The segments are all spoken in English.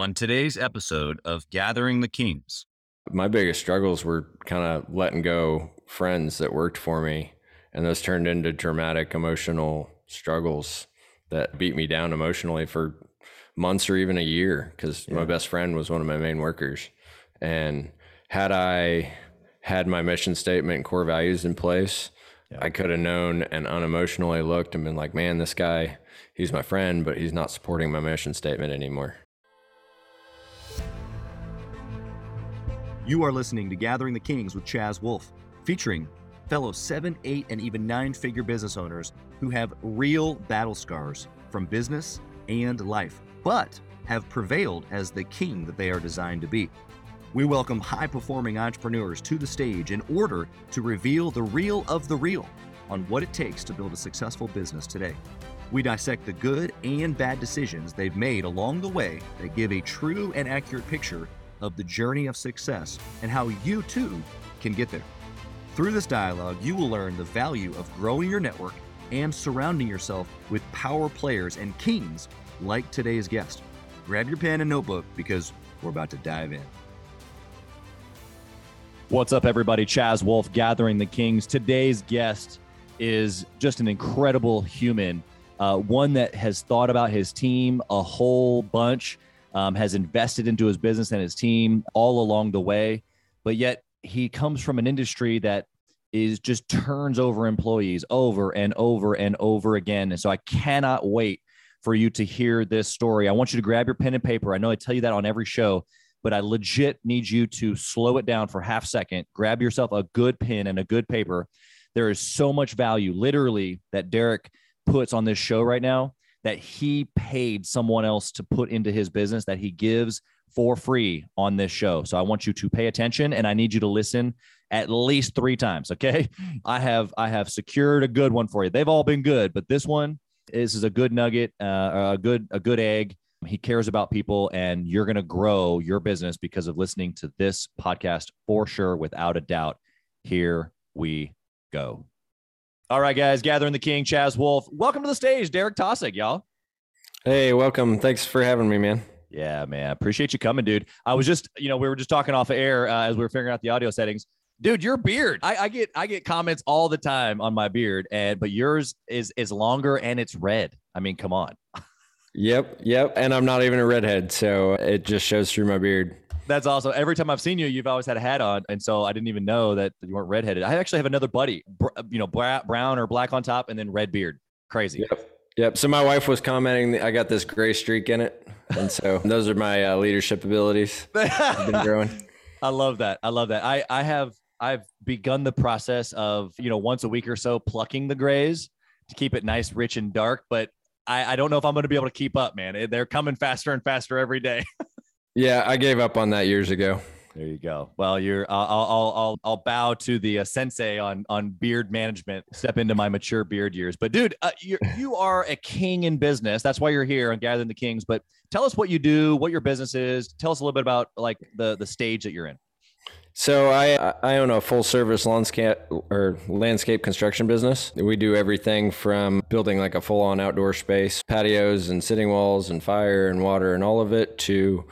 on today's episode of Gathering the Kings. My biggest struggles were kind of letting go friends that worked for me, and those turned into dramatic emotional struggles that beat me down emotionally for months or even a year because yeah. my best friend was one of my main workers. And had I had my mission statement and core values in place, yeah. I could have known and unemotionally looked and been like, man, this guy, he's my friend, but he's not supporting my mission statement anymore. You are listening to Gathering the Kings with Chaz Wolfe, featuring fellow seven, eight, and even nine figure business owners who have real battle scars from business and life, but have prevailed as the king that they are designed to be. We welcome high performing entrepreneurs to the stage in order to reveal the real of the real on what it takes to build a successful business today. We dissect the good and bad decisions they've made along the way that give a true and accurate picture of the journey of success and how you too can get there. Through this dialogue, you will learn the value of growing your network and surrounding yourself with power players and kings like today's guest. Grab your pen and notebook because we're about to dive in. What's up, everybody? Chaz Wolfe, Gathering the Kings. Today's guest is just an incredible human, uh, one that has thought about his team a whole bunch um, has invested into his business and his team all along the way. But yet he comes from an industry that is just turns over employees over and over and over again. And so I cannot wait for you to hear this story. I want you to grab your pen and paper. I know I tell you that on every show, but I legit need you to slow it down for half second. Grab yourself a good pen and a good paper. There is so much value, literally, that Derek puts on this show right now that he paid someone else to put into his business that he gives for free on this show. So I want you to pay attention and I need you to listen at least 3 times, okay? I have I have secured a good one for you. They've all been good, but this one this is a good nugget, uh, a good a good egg. He cares about people and you're going to grow your business because of listening to this podcast for sure without a doubt. Here we go. All right, guys, gathering the king, Chaz Wolfe. Welcome to the stage, Derek Taussig, y'all. Hey, welcome. Thanks for having me, man. Yeah, man. Appreciate you coming, dude. I was just, you know, we were just talking off of air uh, as we were figuring out the audio settings. Dude, your beard. I, I get I get comments all the time on my beard, and but yours is is longer and it's red. I mean, come on. yep, yep. And I'm not even a redhead, so it just shows through my beard. That's awesome. Every time I've seen you, you've always had a hat on, and so I didn't even know that you weren't redheaded. I actually have another buddy, you know, brown or black on top, and then red beard. Crazy. Yep. Yep. So my wife was commenting, I got this gray streak in it, and so those are my uh, leadership abilities. I've been growing. I love that. I love that. I I have I've begun the process of you know once a week or so plucking the grays to keep it nice, rich, and dark, but I, I don't know if I'm going to be able to keep up, man. They're coming faster and faster every day. Yeah, I gave up on that years ago. There you go. Well, you're. I'll I'll I'll, I'll bow to the uh, sensei on on beard management. Step into my mature beard years. But dude, uh, you you are a king in business. That's why you're here on Gathering the Kings. But tell us what you do, what your business is. Tell us a little bit about like the the stage that you're in. So I I own a full service landscape or landscape construction business. We do everything from building like a full on outdoor space, patios and sitting walls and fire and water and all of it to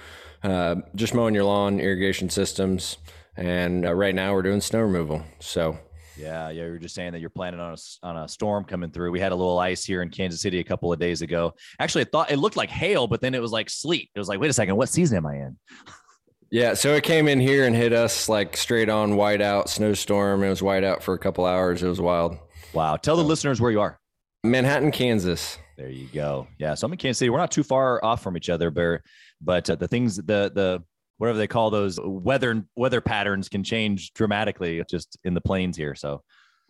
uh, just mowing your lawn, irrigation systems, and uh, right now we're doing snow removal. So. Yeah, yeah. You were just saying that you're planning on a, on a storm coming through. We had a little ice here in Kansas City a couple of days ago. Actually, I thought it looked like hail, but then it was like sleet. It was like, wait a second, what season am I in? Yeah, so it came in here and hit us like straight on whiteout snowstorm. It was whiteout for a couple hours. It was wild. Wow. Tell the listeners where you are. Manhattan, Kansas. There you go. Yeah, so I'm in Kansas City. We're not too far off from each other, but but uh, the things the the whatever they call those weather weather patterns can change dramatically just in the plains here. So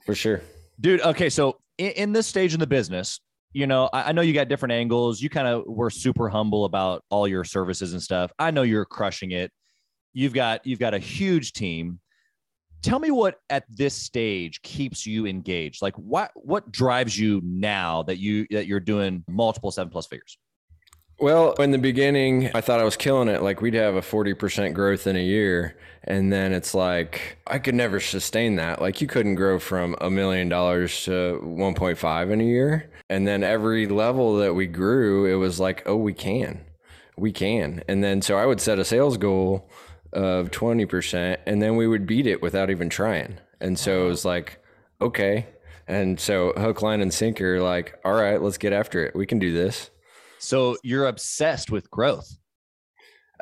for sure, dude. Okay, so in, in this stage in the business, you know, I, I know you got different angles. You kind of were super humble about all your services and stuff. I know you're crushing it. You've got you've got a huge team tell me what at this stage keeps you engaged like what what drives you now that you that you're doing multiple seven plus figures well, in the beginning, I thought I was killing it. Like we'd have a 40% growth in a year. And then it's like, I could never sustain that. Like you couldn't grow from a million dollars to 1.5 in a year. And then every level that we grew, it was like, oh, we can. we can. And then so I would set a sales goal of 20% and then we would beat it without even trying. And so it was like, okay. And so hook, line, and sinker, like, all right, let's get after it. We can do this. So you're obsessed with growth.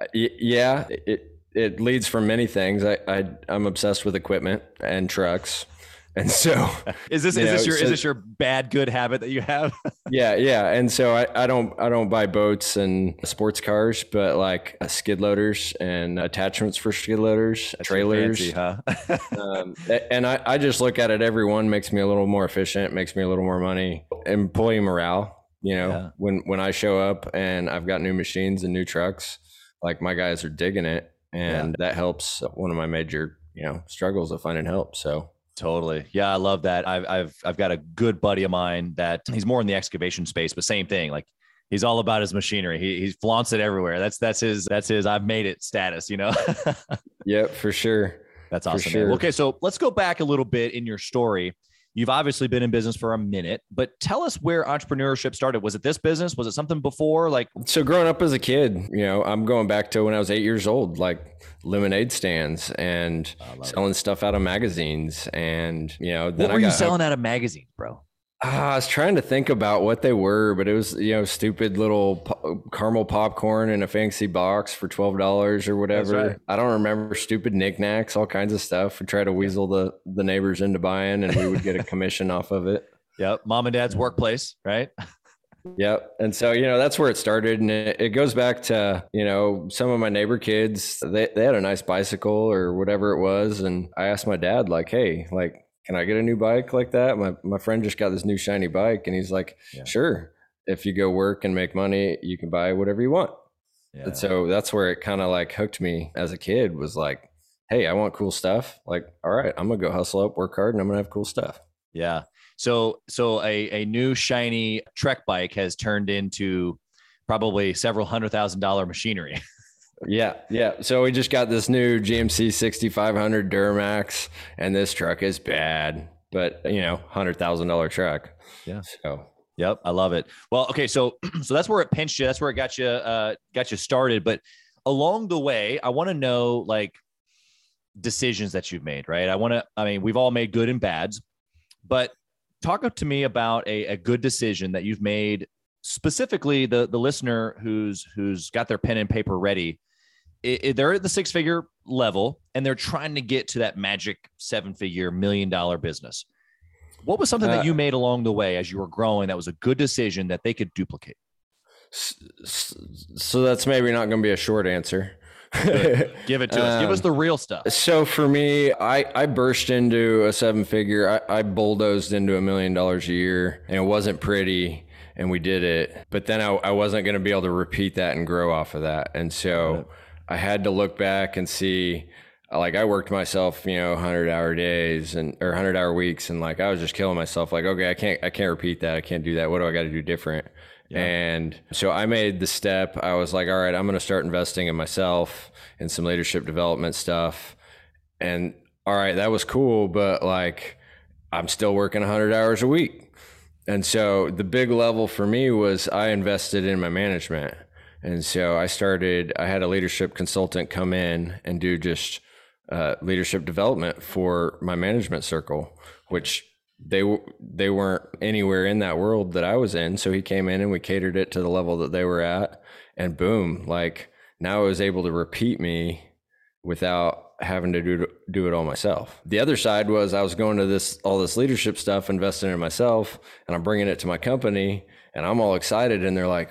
Uh, yeah, it it leads from many things. I, I I'm obsessed with equipment and trucks. And so is this is know, this your so, is this your bad good habit that you have? yeah, yeah. And so I, I don't I don't buy boats and sports cars, but like uh, skid loaders and attachments for skid loaders, That's trailers. Fancy, huh? um, and I, I just look at it. Every one makes me a little more efficient, makes me a little more money. Employee morale. You know, yeah. when when I show up and I've got new machines and new trucks, like my guys are digging it, and yeah. that helps. One of my major you know struggles of finding help. So Totally. Yeah, I love that. I've I've I've got a good buddy of mine that he's more in the excavation space, but same thing. Like he's all about his machinery. He he flaunts it everywhere. That's that's his that's his I've made it status, you know. yep, for sure. That's awesome. Sure. Okay, so let's go back a little bit in your story. You've obviously been in business for a minute, but tell us where entrepreneurship started. Was it this business? Was it something before? Like, so growing up as a kid, you know, I'm going back to when I was eight years old, like lemonade stands and selling it. stuff out of magazines. And, you know, then what were you selling out of magazines, bro? Uh, I was trying to think about what they were, but it was you know stupid little po- caramel popcorn in a fancy box for twelve dollars or whatever. Right. I don't remember stupid knickknacks, all kinds of stuff. We try to weasel the the neighbors into buying, and we would get a commission off of it. Yep, mom and dad's workplace, right? Yep. And so, you know, that's where it started. And it, it, goes back to, you know, some of my neighbor kids, they, they had a nice bicycle or whatever it was. And I asked my dad, like, hey, like, can I get a new bike like that? My my friend just got this new shiny bike, and he's like, yeah. sure. If you go work and make money, you can buy whatever you want. Yeah. And so that's where it kind of like hooked me as a kid. Was like, hey, I want cool stuff. Like, all right, I'm gonna go hustle up, work hard, and I'm gonna have cool stuff. Yeah. So so a a new shiny Trek bike has turned into probably several hundred thousand dollar machinery. Yeah, yeah. So we just got this new GMC 6500 Duramax, and this truck is bad, but you know, hundred thousand dollar truck. Yeah. So. Yep, I love it. Well, okay, so so that's where it pinched you. That's where it got you uh, got you started. But along the way, I want to know like decisions that you've made. Right? I want to. I mean, we've all made good and bads, but talk to me about a, a good decision that you've made specifically the the listener who's who's got their pen and paper ready it, it, they're at the six figure level and they're trying to get to that magic seven figure million dollar business. What was something uh, that you made along the way as you were growing that was a good decision that they could duplicate? So that's maybe not going to be a short answer. Give it to us. Give us the real stuff. So for me, I, I burst into a seven figure. I, I bulldozed into a million dollars a year and it wasn't pretty and we did it. But then I, I wasn't going to be able to repeat that and grow off of that. And so I had to look back and see like I worked myself, you know, 100 hour days and or 100 hour weeks and like I was just killing myself like okay, I can't I can't repeat that. I can't do that. What do I got to do different? Yeah. And so I made the step. I was like, all right, I'm going to start investing in myself and some leadership development stuff. And all right, that was cool, but like I'm still working 100 hours a week. And so the big level for me was I invested in my management. And so I started, I had a leadership consultant come in and do just uh, leadership development for my management circle, which they they weren't anywhere in that world that I was in. So he came in and we catered it to the level that they were at, and boom, like now I was able to repeat me without having to do do it all myself. The other side was I was going to this all this leadership stuff, investing in myself, and I'm bringing it to my company, and I'm all excited, and they're like,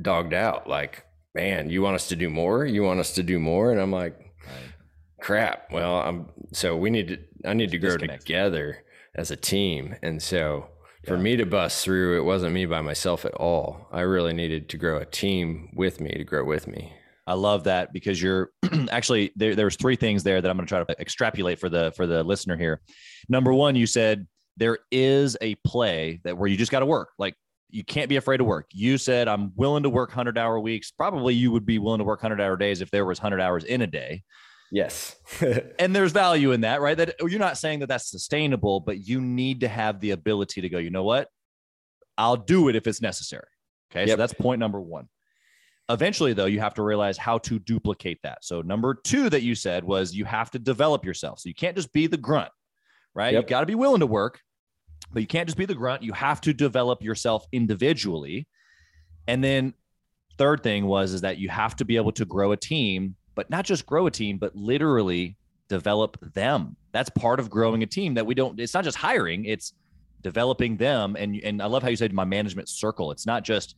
dogged out. Like, man, you want us to do more? You want us to do more? And I'm like, right. crap. Well, I'm so we need to. I need to grow Disconnect. together as a team. And so for me to bust through, it wasn't me by myself at all. I really needed to grow a team with me to grow with me. I love that because you're actually there. There's three things there that I'm going to try to extrapolate for the for the listener here. Number one, you said there is a play that where you just got to work. Like you can't be afraid to work. You said I'm willing to work 100 hour weeks. Probably you would be willing to work 100 hour days if there was 100 hours in a day. Yes. and there's value in that, right? That oh, you're not saying that that's sustainable, but you need to have the ability to go, you know what? I'll do it if it's necessary. Okay. Yep. So that's point number 1. Eventually, though, you have to realize how to duplicate that. So, number two that you said was you have to develop yourself. So, you can't just be the grunt, right? Yep. You got to be willing to work, but you can't just be the grunt. You have to develop yourself individually. And then, third thing was is that you have to be able to grow a team, but not just grow a team, but literally develop them. That's part of growing a team that we don't, it's not just hiring, it's developing them. And, and I love how you said my management circle. It's not just,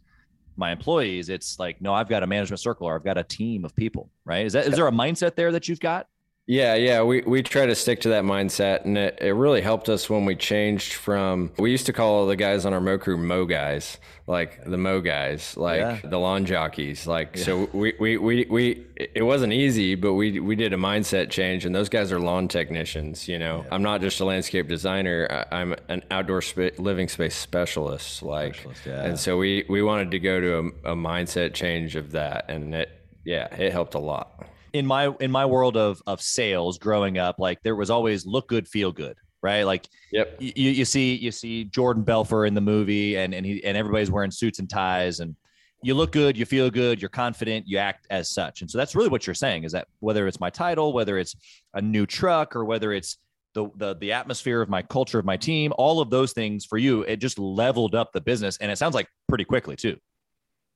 my employees it's like no i've got a management circle or i've got a team of people right? Is that is there a mindset there that you've got yeah, yeah, we, we try to stick to that mindset, and it, it really helped us when we changed from. We used to call the guys on our mow crew mow guys, like the mow guys, like yeah. the lawn jockeys, like yeah. so. We, we we we it wasn't easy, but we we did a mindset change, and those guys are lawn technicians. You know, yeah. I'm not just a landscape designer; I, am an outdoor sp- living space specialist. Like, specialist, and so we we wanted to go to a, a mindset change of that, and it yeah, it helped a lot in my in my world of of sales growing up, like there was always look good, feel good, right? Like, yep. You you see you see Jordan Belfort in the movie, and and he and everybody's wearing suits and ties, and you look good, you feel good, you're confident, you act as such, and so that's really what you're saying is that whether it's my title, whether it's a new truck, or whether it's the, the the atmosphere of my culture of my team, all of those things for you, it just leveled up the business, and it sounds like pretty quickly too.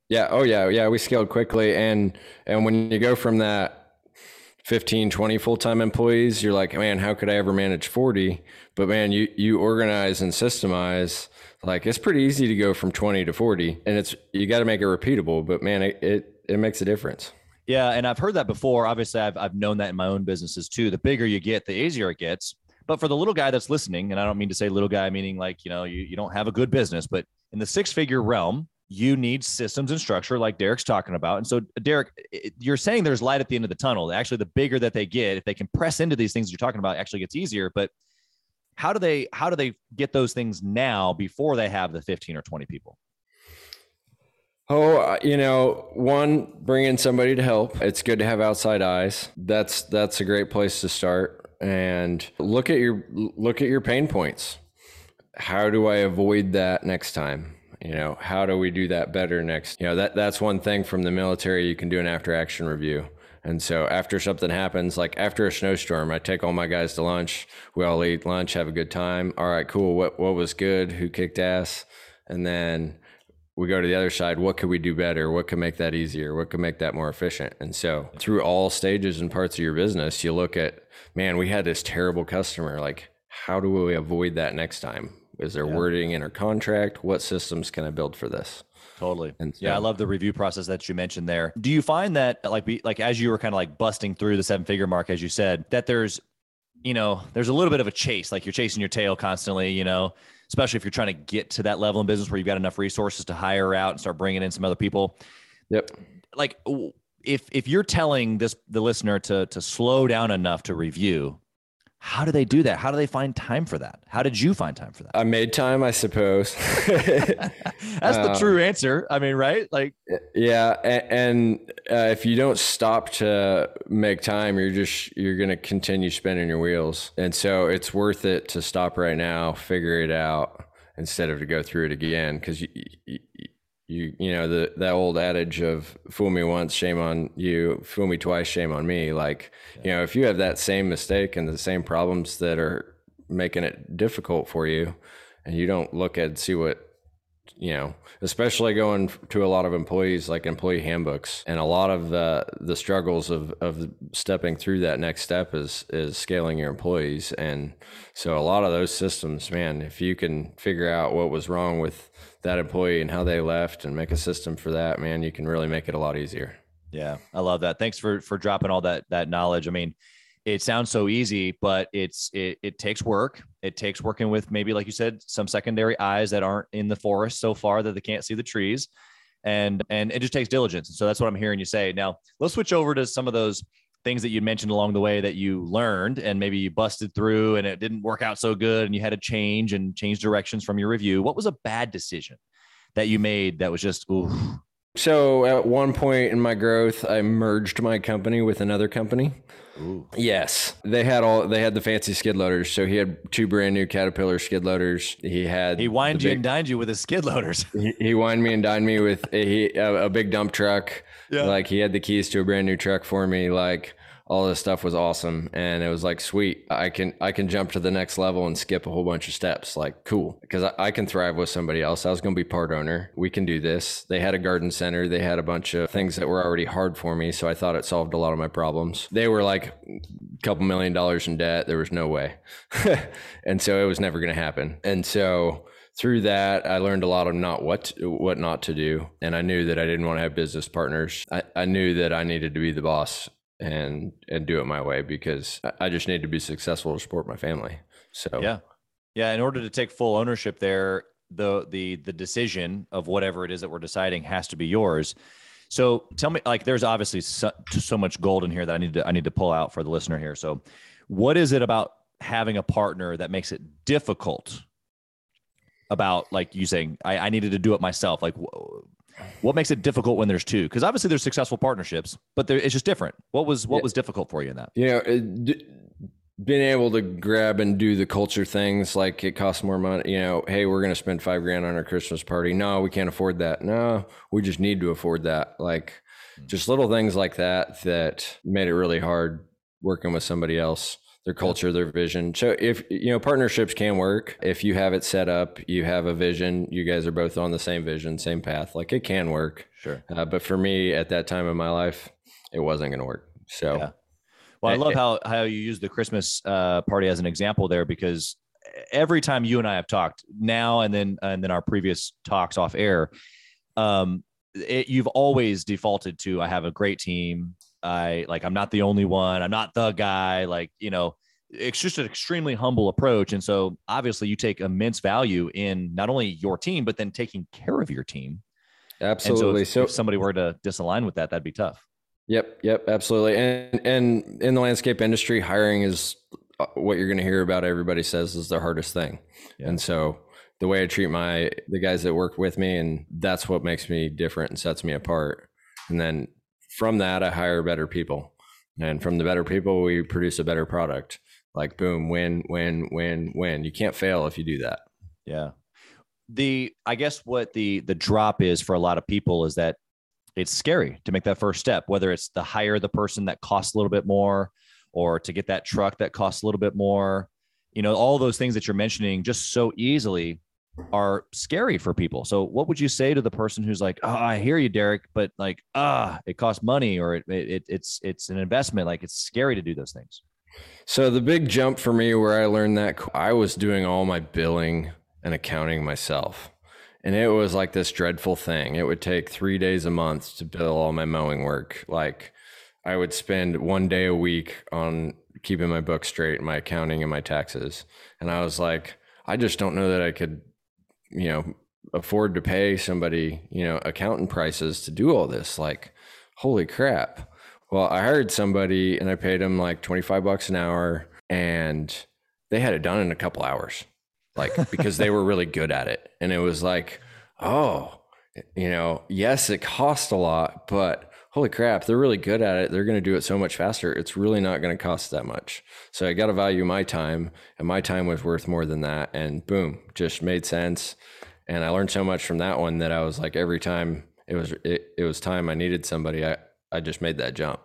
Yeah. Oh yeah. Yeah. We scaled quickly, and and when you go from that 15 20 full-time employees you're like man how could i ever manage 40 but man you you organize and systemize like it's pretty easy to go from 20 to 40 and it's you got to make it repeatable but man it, it it makes a difference. Yeah and i've heard that before. Obviously I've, I've known that in my own businesses too. The bigger you get the easier it gets. But for the little guy that's listening and i don't mean to say little guy meaning like you know you, you don't have a good business but in the six figure realm you need systems and structure like Derek's talking about. And so, Derek, you're saying there's light at the end of the tunnel. Actually, the bigger that they get, if they can press into these things you're talking about, actually gets easier. But how do they how do they get those things now before they have the 15 or 20 people? Oh, uh, you know, one bring in somebody to help. It's good to have outside eyes. That's that's a great place to start. And look at your look at your pain points. How do I avoid that next time? You know how do we do that better next? You know that that's one thing from the military you can do an after action review. And so after something happens like after a snowstorm i take all my guys to lunch. We all eat lunch have a good time. All right cool. What what was good? Who kicked ass? And then we go to the other side. What could we do better? What could make that easier? What could make that more efficient? And so through all stages and parts of your business you look at man we had this terrible customer. Like how do we avoid that next time is there yeah. wording in our contract? What systems can I build for this? Totally. And so, yeah, I love the review process that you mentioned there. Do you find that like we like as you were kind of like busting through the seven figure mark, as you said, that there's you know, there's a little bit of a chase, like you're chasing your tail constantly, you know, especially if you're trying to get to that level in business where you've got enough resources to hire out and start bringing in some other people. Yep. Like if if you're telling this the listener to to slow down enough to review, how do they do that? How do they find time for that? How did you find time for that? I made time, I suppose. That's the true answer. I mean, right? Like, yeah. And, and uh, if you don't stop to make time, you're just, you're going to continue spinning your wheels. And so it's worth it to stop right now, figure it out instead of to go through it again. Cause you, you, you you know the that old adage of fool me once shame on you fool me twice shame on me like yeah. you know if you have that same mistake and the same problems that are making it difficult for you and you don't look at see what you know especially going to a lot of employees like employee handbooks and a lot of the the struggles of of stepping through that next step is is scaling your employees and so a lot of those systems man if you can figure out what was wrong with that employee and how they left and make a system for that, man, you can really make it a lot easier. Yeah, I love that. Thanks for for dropping all that that knowledge. I mean, it sounds so easy, but it's it it takes work. It takes working with maybe like you said some secondary eyes that aren't in the forest so far that they can't see the trees. And and it just takes diligence. And so that's what I'm hearing you say. Now, let's switch over to some of those things that you mentioned along the way that you learned and maybe you busted through and it didn't work out so good and you had to change and change directions from your review. What was a bad decision that you made that was just ooh? So at one point in my growth, I merged my company with another company. Ooh. Yes, they had all they had the fancy skid loaders. So he had two brand new Caterpillar skid loaders. He had he wined you big, and dined you with his skid loaders. He, he wined me and dined me with a, a, a big dump truck Yeah. Like he had the keys to a brand new truck for me. Like all this stuff was awesome and it was like sweet. I can i can jump to the next level and skip a whole bunch of steps like cool. Because I, I, can thrive with somebody else. I was going to be part owner. We can do this. They had a garden center. They had a bunch of things that were already hard for me so i thought it solved a lot of my problems. They were like a couple million dollars in debt. There was no way. And so it was never going to happen. And so through that, I learned a lot of not what to, what not to do, and I knew that I didn't want to have business partners. I, I knew that I needed to be the boss and and do it my way because I just need to be successful to support my family. So yeah, yeah. In order to take full ownership, there the the the decision of whatever it is that we're deciding has to be yours. So tell me, like, there's obviously so, so much gold in here that I need to I need to pull out for the listener here. So, what is it about having a partner that makes it difficult about like you saying I, I needed to do it myself like what makes it difficult when there's two? Because obviously there's successful partnerships but it's just different. What was what yeah. was difficult for you in that? Yeah you know, being able to grab and do the culture things like it costs more money you know hey we're going to spend five grand on our christmas party. No we can't afford that. No we just need to afford that. Like hmm. just little things like that that made it really hard working with somebody else their culture, their vision. So if you know partnerships can work if you have it set up, you have a vision, you guys are both on the same vision, same path. Like it can work. Sure. Uh, but for me at that time in my life, it wasn't going to work. So. Yeah. Well, I love how how you use the Christmas uh, party as an example there because every time you and I have talked now and then and then our previous talks off air, um, it, you've always defaulted to I have a great team. I like I'm not the only one. I'm not the guy. Like, you know, it's just an extremely humble approach. And so obviously you take immense value in not only your team, but then taking care of your team. Absolutely. So, if, so if somebody were to disalign with that, that'd be tough. Yep. Yep. Absolutely. And and in the landscape industry, hiring is uh, what you're going to hear about. Everybody says is the hardest thing. Yeah. And so the way I treat my the guys that work with me, and that's what makes me different and sets me apart. And then from that, I hire better people. And from the better people, we produce a better product. Like boom, win, win, win, win. You can't fail if you do that. Yeah. The I guess what the the drop is for a lot of people is that it's scary to make that first step, whether it's to hire the person that costs a little bit more or to get that truck that costs a little bit more. You know, all those things that you're mentioning just so easily are scary for people. So, what would you say to the person who's like, "Oh, I hear you, Derek, but like, ah, it costs money, or it, it it's it's an investment. Like, it's scary to do those things." So the big jump for me, where I learned that I was doing all my billing and accounting myself, and it was like this dreadful thing. It would take three days a month to bill all my mowing work. Like, I would spend one day a week on keeping my books straight, my accounting and my taxes, and I was like. I just don't know that I could you know, afford to pay somebody, you know, accountant prices to do all this. Like, holy crap. Well, I hired somebody and I paid them like 25 bucks an hour and they had it done in a couple hours, like because they were really good at it. And it was like, oh, you know, yes, it cost a lot, but holy crap, they're really good at it. They're going to do it so much faster. It's really not going to cost that much. So I got to value my time, and my time was worth more than that. And boom, just made sense. And I learned so much from that one that I was like, every time it was it, it was time I needed somebody, I I just made that jump.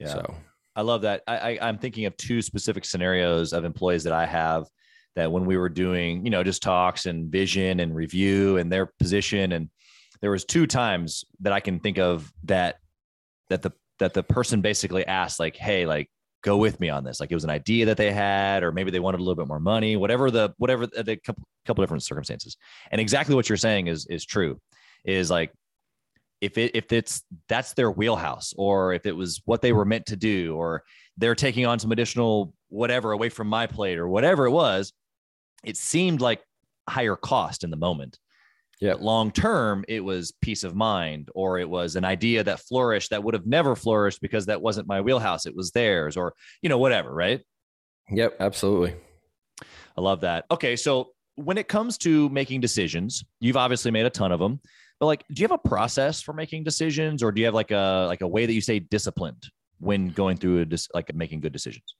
Yeah. So I love that. I, I I'm thinking of two specific scenarios of employees that I have that when we were doing, you know, just talks and vision and review and their position and there was two times that I can think of that that the that the person basically asked like hey like go with me on this. Like it was an idea that they had or maybe they wanted a little bit more money whatever the whatever the, the couple, couple different circumstances. And exactly what you're saying is is true is like if it if it's that's their wheelhouse or if it was what they were meant to do or they're taking on some additional whatever away from my plate or whatever it was it seemed like higher cost in the moment yeah. Long term, it was peace of mind, or it was an idea that flourished that would have never flourished because that wasn't my wheelhouse. It was theirs, or, you know, whatever, right? Yep, absolutely. I love that. Okay. So when it comes to making decisions, you've obviously made a ton of them, but like, do you have a process for making decisions or do you have like a, like a way that you stay disciplined when going through a, like making good decisions?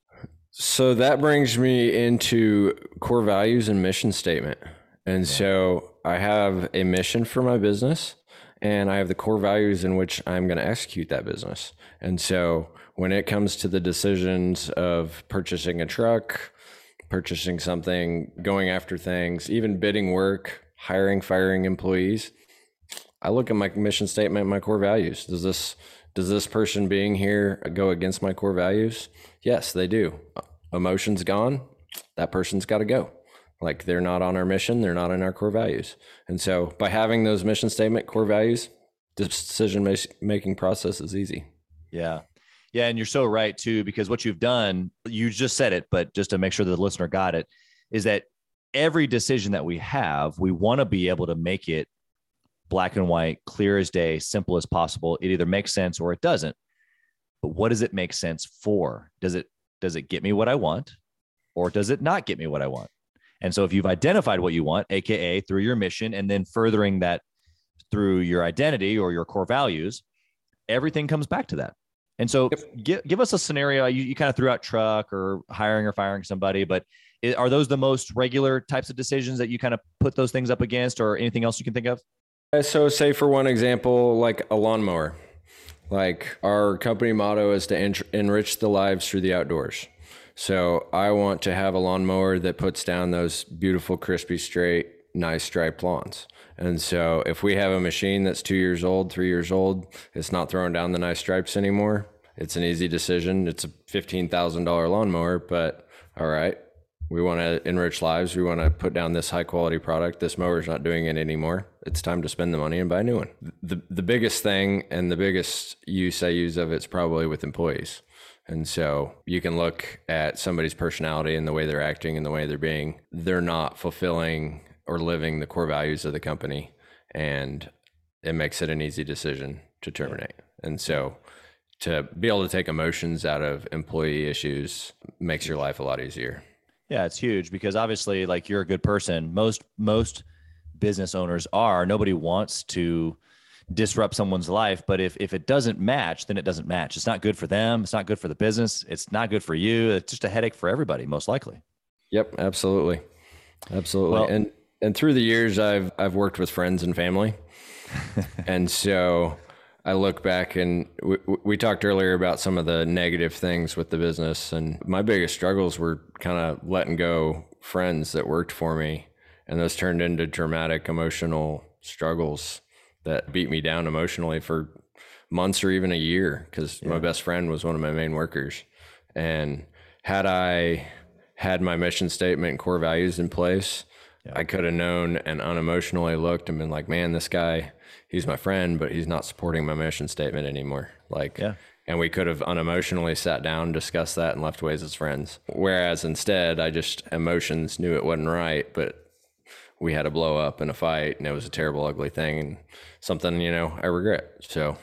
So that brings me into core values and mission statement. And yeah. so I have a mission for my business and I have the core values in which I'm going to execute that business. And so when it comes to the decisions of purchasing a truck, purchasing something, going after things, even bidding work, hiring, firing employees, I look at my mission statement, my core values. Does this does this person being here go against my core values? Yes, they do. Emotions gone, that person's got to go. Like they're not on our mission, they're not in our core values. And so by having those mission statement core values, decision making process is easy. Yeah. Yeah, and you're so right too because what you've done, you just said it, but just to make sure the listener got it, is that every decision that we have, we want to be able to make it black and white, clear as day, simple as possible. It either makes sense or it doesn't. But what does it make sense for? Does it does it get me what I want or does it not get me what I want? And so if you've identified what you want, aka through your mission and then furthering that through your identity or your core values, everything comes back to that. And so yep. give, give us a scenario. You, you kind of threw out truck or hiring or firing somebody, but are those the most regular types of decisions that you kind of put those things up against or anything else you can think of? Uh, so, say for one example, like a lawnmower, like our company motto is to en- enrich the lives through the outdoors. So, I want to have a lawnmower that puts down those beautiful, crispy, straight, nice striped lawns. And so, if we have a machine that's two years old, three years old, it's not throwing down the nice stripes anymore. It's an easy decision. It's a $15,000 lawnmower, but all right, we want to enrich lives. We want to put down this high quality product. This mower's not doing it anymore. It's time to spend the money and buy a new one. The the biggest thing and the biggest use I use of it's probably with employees. And so you can look at somebody's personality and the way they're acting and the way they're being. They're not fulfilling or living the core values of the company. And it makes it an easy decision to terminate. And so to be able to take emotions out of employee issues makes your life a lot easier. Yeah, it's huge because obviously, like you're a good person. Most most business owners are. Nobody wants to disrupt someone's life, but if if it doesn't match, then it doesn't match. It's not good for them. It's not good for the business. It's not good for you. It's just a headache for everybody, most likely. Yep, absolutely, absolutely. Well, and and through the years, I've I've worked with friends and family, and so I look back and we, we, talked earlier about some of the negative things with the business, and my biggest struggles were kind of letting go friends that worked for me, and those turned into dramatic emotional struggles that beat me down emotionally for months or even a year because yeah. my best friend was one of my main workers, and had I had my mission statement and core values in place, yeah. I could have known and unemotionally looked and been like, man, this guy he's my friend, but he's not supporting my mission statement anymore. Like, yeah. And we could have unemotionally sat down, discussed that, and left ways as friends. Whereas instead, I just emotions knew it wasn't right, but we had a blow up in a fight, and it was a terrible, ugly thing, and something you know I regret. So,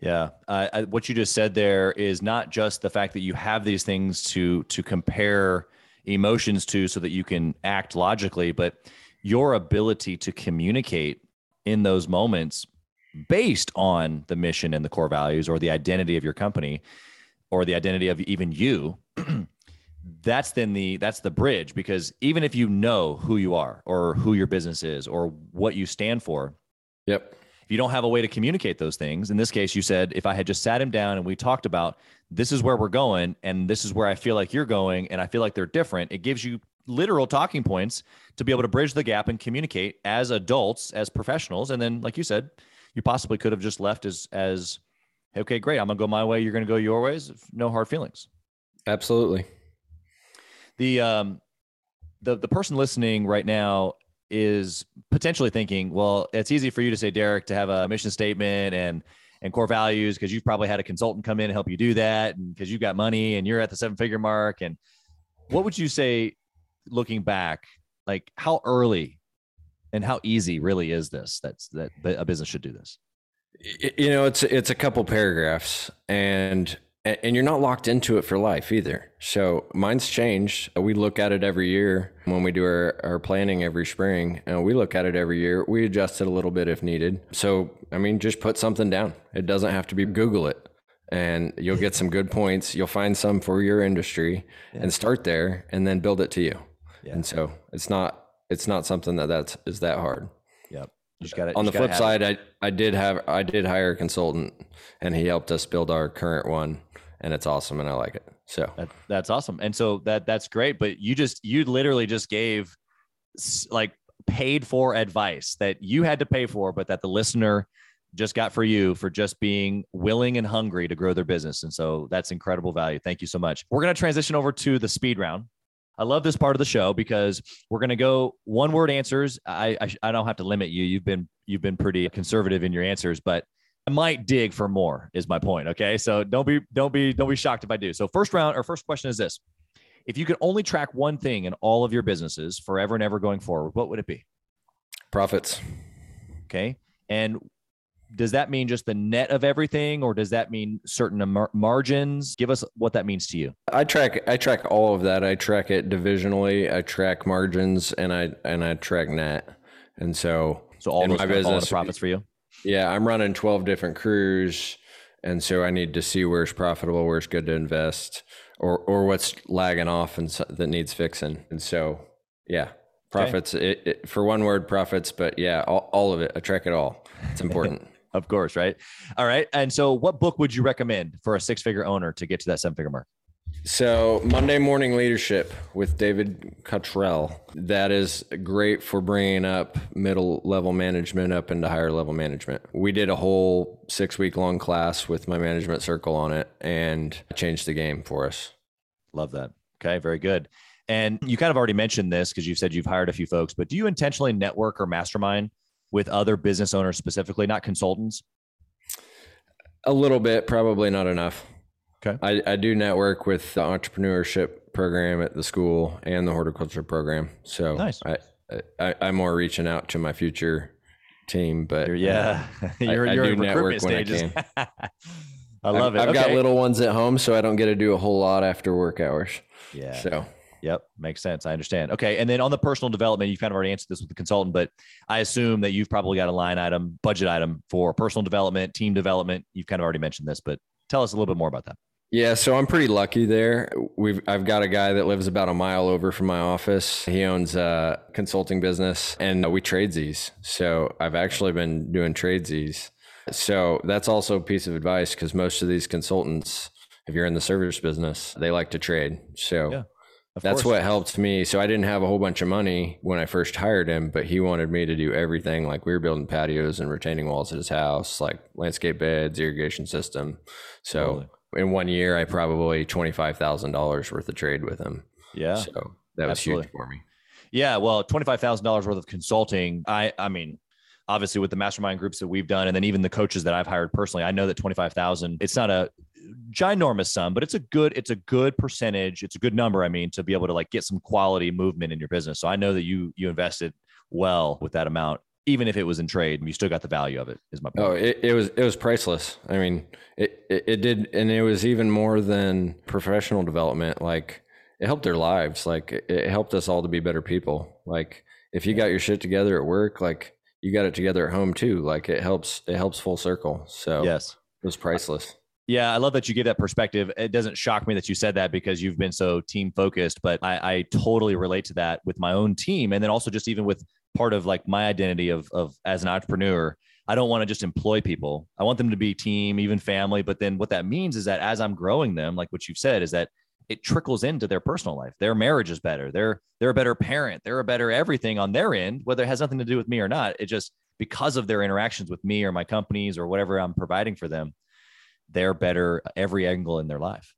yeah, uh, I, what you just said there is not just the fact that you have these things to to compare emotions to, so that you can act logically, but your ability to communicate in those moments based on the mission and the core values or the identity of your company or the identity of even you that's then the that's the bridge because even if you know who you are or who your business is or what you stand for yep if you don't have a way to communicate those things in this case you said if i had just sat him down and we talked about this is where we're going and this is where i feel like you're going and i feel like they're different it gives you literal talking points to be able to bridge the gap and communicate as adults, as professionals. And then, like you said, you possibly could have just left as as okay, great, I'm gonna go my way, you're gonna go your ways, no hard feelings. Absolutely. The um the the person listening right now is potentially thinking, well, it's easy for you to say, Derek, to have a mission statement and and core values because you've probably had a consultant come in and help you do that, and because you've got money and you're at the seven figure mark. And what would you say looking back, like how early and how easy really is this that's that a business should do this? You know, it's it's a couple paragraphs and and you're not locked into it for life either. So mine's changed. Uh, we look at it every year when we do our, our planning every spring. And we look at it every year. We adjust it a little bit if needed. So, I mean, just put something down. It doesn't have to be Google it and you'll get some good points. You'll find some for your industry yeah. and start there and then build it to you. Yeah. And so it's not it's not something that that's is that hard. Yep. Got On the flip side, I, I did have I did hire a consultant, and he helped us build our current one, and it's awesome, and I like it. So that, that's awesome, and so that that's great. But you just you literally just gave like paid for advice that you had to pay for, but that the listener just got for you for just being willing and hungry to grow their business. And so that's incredible value. Thank you so much. We're going to transition over to the speed round. I love this part of the show because we're going to go one word answers. I, I, I don't have to limit you. You've been you've been pretty conservative in your answers, but might dig for more. Is my point. Okay, so don't be don't be don't be shocked if I do. So first round or first question is this: If you could only track one thing in all of your businesses forever and ever going forward, what would it be? Profits. Okay, and does that mean just the net of everything or does that mean certain mar- margins give us what that means to you i track i track all of that i track it divisionally i track margins and i and i track net and so so all those my business, all the profits for you yeah i'm running 12 different crews and so i need to see where's profitable where's good to invest or or what's lagging off and so, that needs fixing and so yeah profits okay. it, it, for one word profits but yeah all, all of it i track it all it's important of course, right? All right. And so, what book would you recommend for a six figure owner to get to that seven figure mark? So, Monday Morning Leadership with David Cottrell. That is great for bringing up middle level management up into higher level management. We did a whole six week long class with my management circle on it and changed the game for us. Love that. Okay, very good. And you kind of already mentioned this because you said you've hired a few folks, but do you intentionally network or mastermind with other business owners specifically, not consultants? A little bit, probably not enough. Okay. I, I do network with the entrepreneurship program at the school and the horticulture program. So nice. I, I, I'm more reaching out to my future team, but yeah, uh, you're, I, you're I do network stages. I can. I love it. I've okay. got little ones at home, so I don't get to do a whole lot after work hours. Yeah. So Yep, makes sense. I understand. Okay, and then on the personal development, you kind of already answered this with the consultant, but I assume that you've probably got a line item, budget item for personal development, team development. You've kind of already mentioned this, but tell us a little bit more about that. Yeah, so I'm pretty lucky there. We've I've got a guy that lives about a mile over from my office. He owns a consulting business, and we tradesies. So I've actually been doing tradesies. So that's also a piece of advice because most of these consultants, if you're in the service business, they like to trade. So. Yeah That's course. what helped me. So I didn't have a whole bunch of money when I first hired him, but he wanted me to do everything. Like we were building patios and retaining walls at his house, like landscape beds, irrigation system. So totally. In one year, I probably twenty five thousand dollars worth of trade with him. Yeah. So that was Absolutely. huge for me. Yeah. Well, twenty five thousand dollars worth of consulting. I I mean, obviously with the mastermind groups that we've done and then even the coaches that I've hired personally, I know that 25,000, it's not a ginormous sum, but it's a good, it's a good percentage. It's a good number. I mean, to be able to like get some quality movement in your business. So I know that you, you invested well with that amount, even if it was in trade, you still got the value of it is my oh, point. Oh, it, it was, it was priceless. I mean, it, it, it did. And it was even more than professional development. Like it helped their lives. Like it helped us all to be better people. Like if you got your shit together at work, like you got it together at home too. Like it helps, it helps full circle. So yes, it was priceless. Yeah, I love that you give that perspective. It doesn't shock me that you said that because you've been so team focused, but I, I totally relate to that with my own team. And then also just even with part of like my identity of, of as an entrepreneur, I don't want to just employ people. I want them to be team, even family. But then what that means is that as I'm growing them, like what you've said, is that it trickles into their personal life. Their marriage is better. They're they're a better parent. They're a better everything on their end, whether it has nothing to do with me or not. It just because of their interactions with me or my companies or whatever I'm providing for them, they're better every angle in their life.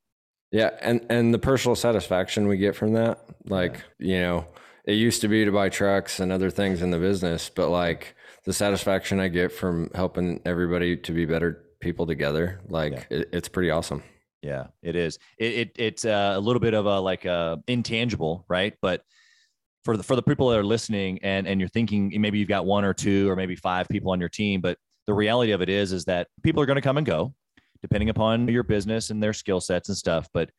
Yeah, and and the personal satisfaction we get from that, like yeah. you know, it used to be to buy trucks and other things in the business, but like the satisfaction I get from helping everybody to be better people together, like yeah. it, it's pretty awesome. Yeah, it is. It, it it's uh, a little bit of a like a uh, intangible, right? But for the for the people that are listening and and you're thinking maybe you've got one or two or maybe five people on your team, but the reality of it is is that people are going to come and go depending upon your business and their skill sets and stuff. But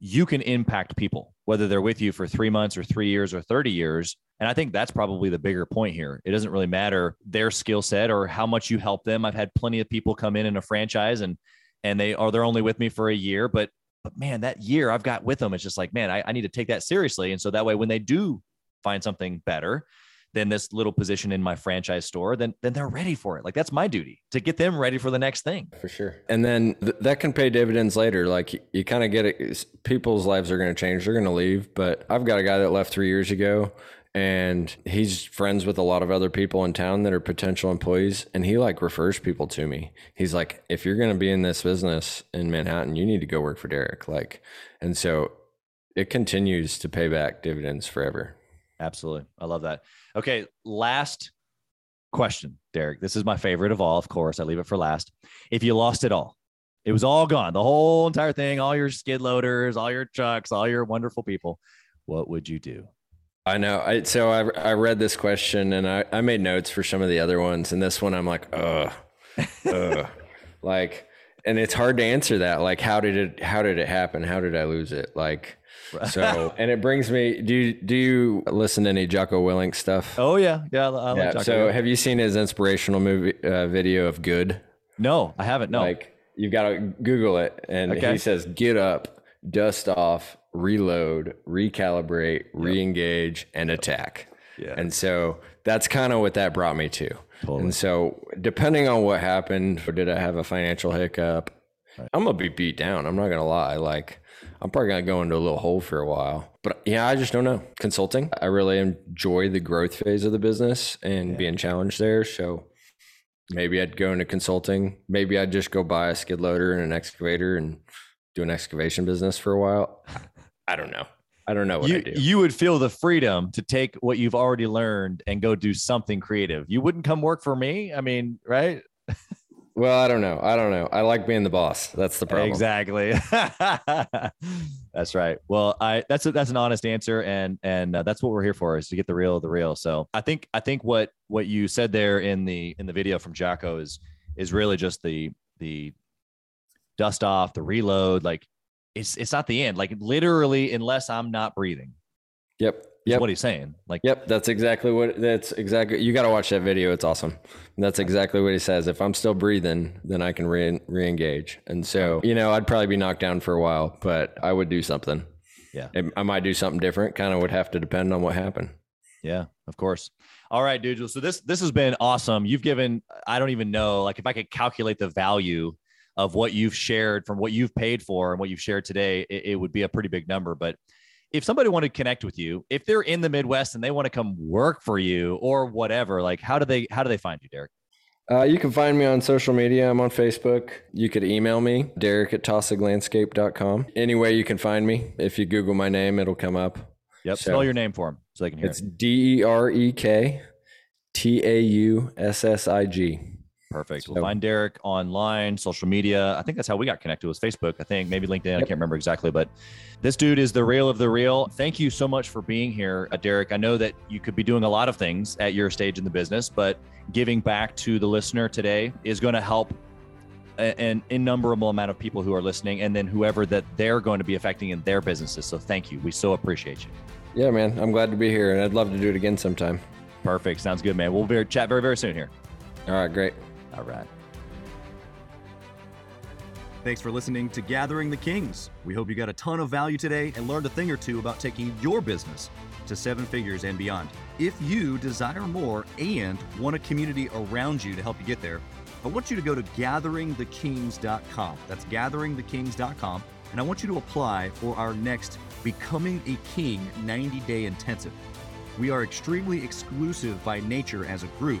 you can impact people, whether they're with you for three months or three years or 30 years. And I think that's probably the bigger point here. It doesn't really matter their skill set or how much you help them. I've had plenty of people come in in a franchise and and they are they're only with me for a year, but but man, that year I've got with them, it's just like, man, I, I need to take that seriously. And so that way when they do find something better, than this little position in my franchise store, then then they're ready for it. Like that's my duty to get them ready for the next thing. For sure. And then th- that can pay dividends later. Like you, you kind of get it. People's lives are going to change. They're going to leave. But I've got a guy that left three years ago and he's friends with a lot of other people in town that are potential employees and he like refers people to me he's like if you're going to be in this business in manhattan you need to go work for derek like and so it continues to pay back dividends forever absolutely i love that okay last question derek this is my favorite of all of course i leave it for last if you lost it all it was all gone the whole entire thing all your skid loaders all your trucks all your wonderful people what would you do I know. I so I I read this question and I I made notes for some of the other ones, and this one I'm like, ugh, ugh, like, and it's hard to answer that. Like, how did it? How did it happen? How did I lose it? Like, so and it brings me. Do you do you listen to any Jocko Willink stuff? Oh yeah, yeah. I yeah. Like so have you seen his inspirational movie uh, video of Good? No, I haven't. No. Like you've got to Google it, and okay. he says, "Get up, dust off, reload, recalibrate, re-engage, and attack. Yeah. And so that's kind of what that brought me to. Totally. And so depending on what happened, or did I have a financial hiccup? Right. I'm gonna be beat down. I'm not gonna lie. Like I'm probably gonna go into a little hole for a while. But yeah, I just don't know. Consulting. I really enjoy the growth phase of the business and yeah. being challenged there. So maybe I'd go into consulting. Maybe I'd just go buy a skid loader and an excavator and do an excavation business for a while. I don't know. I don't know what you, I do. You would feel the freedom to take what you've already learned and go do something creative. You wouldn't come work for me. I mean, right? Well, I don't know. I don't know. I like being the boss. That's the problem. Exactly. that's right. Well, I that's a, that's an honest answer, and and uh, that's what we're here for is to get the real of the real. So I think I think what what you said there in the in the video from Jocko is is really just the the dust off, the reload, like it's it's not the end. Like literally, unless I'm not breathing. Yep. Yep. what he's saying. Like, yep, that's exactly what that's exactly. You got to watch that video. It's awesome. that's exactly what he says. If I'm still breathing, then I can re re-engage. And so, you know, I'd probably be knocked down for a while, but I would do something. Yeah, I might do something different. Kind of would have to depend on what happened. Yeah, of course. All right, dude. So this this has been awesome. You've given I don't even know like if I could calculate the value of what you've shared from what you've paid for and what you've shared today, it, it would be a pretty big number. But if somebody wanted to connect with you, if they're in the Midwest and they want to come work for you or whatever, like how do they how do they find you, Derek? Uh, you can find me on social media. I'm on Facebook. You could email me, derek at taussiglandscape.com. Any way you can find me. If you Google my name, it'll come up. Yep. So Spell your name for them so they can hear it's it. It's D E R E K T A U S S I G. Perfect. We'll find Derek online, social media. I think that's how we got connected was Facebook. I think maybe LinkedIn. Yep. I can't remember exactly, but this dude is the real of the real. Thank you so much for being here, uh, Derek. I know that you could be doing a lot of things at your stage in the business, but giving back to the listener today is going to help an innumerable amount of people who are listening, and then whoever that they're going to be affecting in their businesses. So thank you. We so appreciate you. Yeah, man. I'm glad to be here, and I'd love to do it again sometime. Perfect. Sounds good, man. We'll be, chat very, very soon here. All right, great. All right. Thanks for listening to Gathering the Kings. We hope you got a ton of value today and learned a thing or two about taking your business to seven figures and beyond. If you desire more and want a community around you to help you get there, I want you to go to gatheringthekings.com. That's gatheringthekings.com. And I want you to apply for our next Becoming a King 90 day intensive. We are extremely exclusive by nature as a group